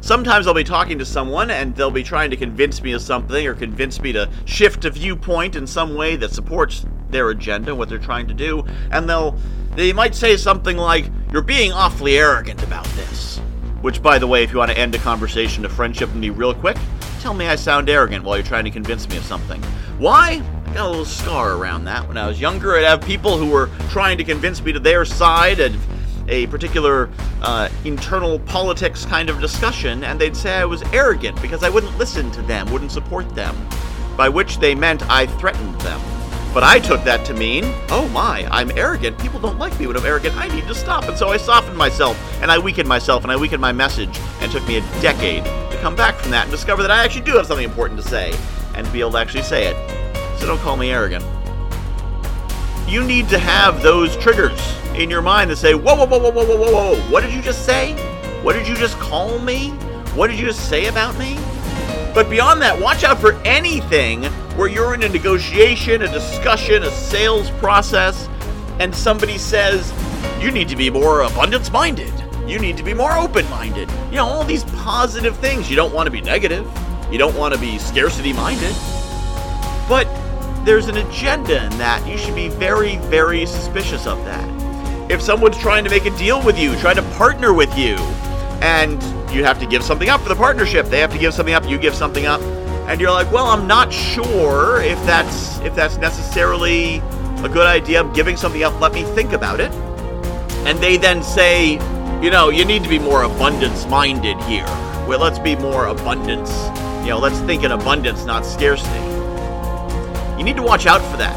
Sometimes I'll be talking to someone and they'll be trying to convince me of something or convince me to shift a viewpoint in some way that supports their agenda, what they're trying to do, and they'll they might say something like, "You're being awfully arrogant about this." Which by the way, if you want to end a conversation, a friendship with me real quick, tell me I sound arrogant while you're trying to convince me of something. Why? I got a little scar around that. When I was younger, I'd have people who were trying to convince me to their side and a particular uh, internal politics kind of discussion, and they'd say I was arrogant because I wouldn't listen to them, wouldn't support them, by which they meant I threatened them. But I took that to mean, oh my, I'm arrogant. People don't like me when I'm arrogant. I need to stop. And so I softened myself, and I weakened myself, and I weakened my message. And took me a decade to come back from that and discover that I actually do have something important to say, and to be able to actually say it. So don't call me arrogant. You need to have those triggers in your mind to say, whoa, whoa, whoa, whoa, whoa, whoa, whoa, whoa, what did you just say? What did you just call me? What did you just say about me? But beyond that, watch out for anything where you're in a negotiation, a discussion, a sales process, and somebody says, you need to be more abundance minded. You need to be more open minded. You know, all these positive things. You don't want to be negative. You don't want to be scarcity minded. But there's an agenda in that. You should be very, very suspicious of that if someone's trying to make a deal with you, trying to partner with you, and you have to give something up for the partnership, they have to give something up, you give something up, and you're like, well, I'm not sure if that's if that's necessarily a good idea. I'm giving something up. Let me think about it. And they then say, you know, you need to be more abundance minded here. Well, let's be more abundance. You know, let's think in abundance, not scarcity. You need to watch out for that.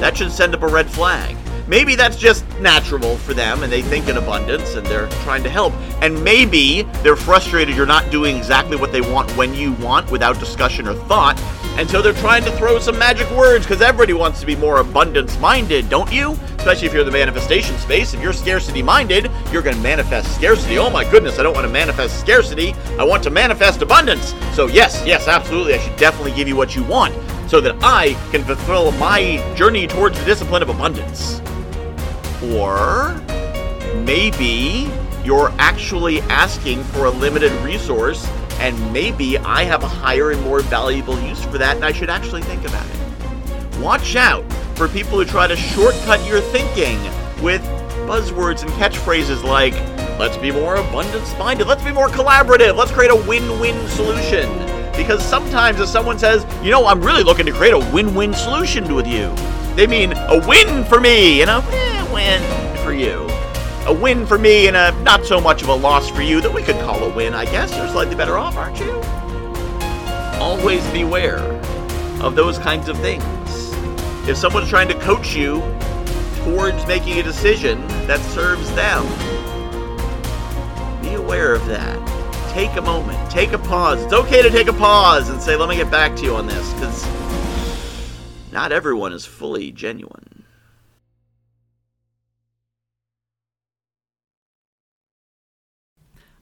That should send up a red flag. Maybe that's just natural for them and they think in abundance and they're trying to help. And maybe they're frustrated you're not doing exactly what they want when you want without discussion or thought. And so they're trying to throw some magic words because everybody wants to be more abundance minded, don't you? Especially if you're the manifestation space. If you're scarcity minded, you're going to manifest scarcity. Oh my goodness, I don't want to manifest scarcity. I want to manifest abundance. So, yes, yes, absolutely. I should definitely give you what you want so that I can fulfill my journey towards the discipline of abundance. Or maybe you're actually asking for a limited resource, and maybe I have a higher and more valuable use for that, and I should actually think about it. Watch out for people who try to shortcut your thinking with buzzwords and catchphrases like, let's be more abundance minded, let's be more collaborative, let's create a win win solution. Because sometimes if someone says, you know, I'm really looking to create a win win solution with you, they mean a win for me win for you. A win for me and a not so much of a loss for you that we could call a win, I guess. You're slightly better off, aren't you? Always beware of those kinds of things. If someone's trying to coach you towards making a decision that serves them, be aware of that. Take a moment, take a pause. It's okay to take a pause and say, let me get back to you on this, because not everyone is fully genuine.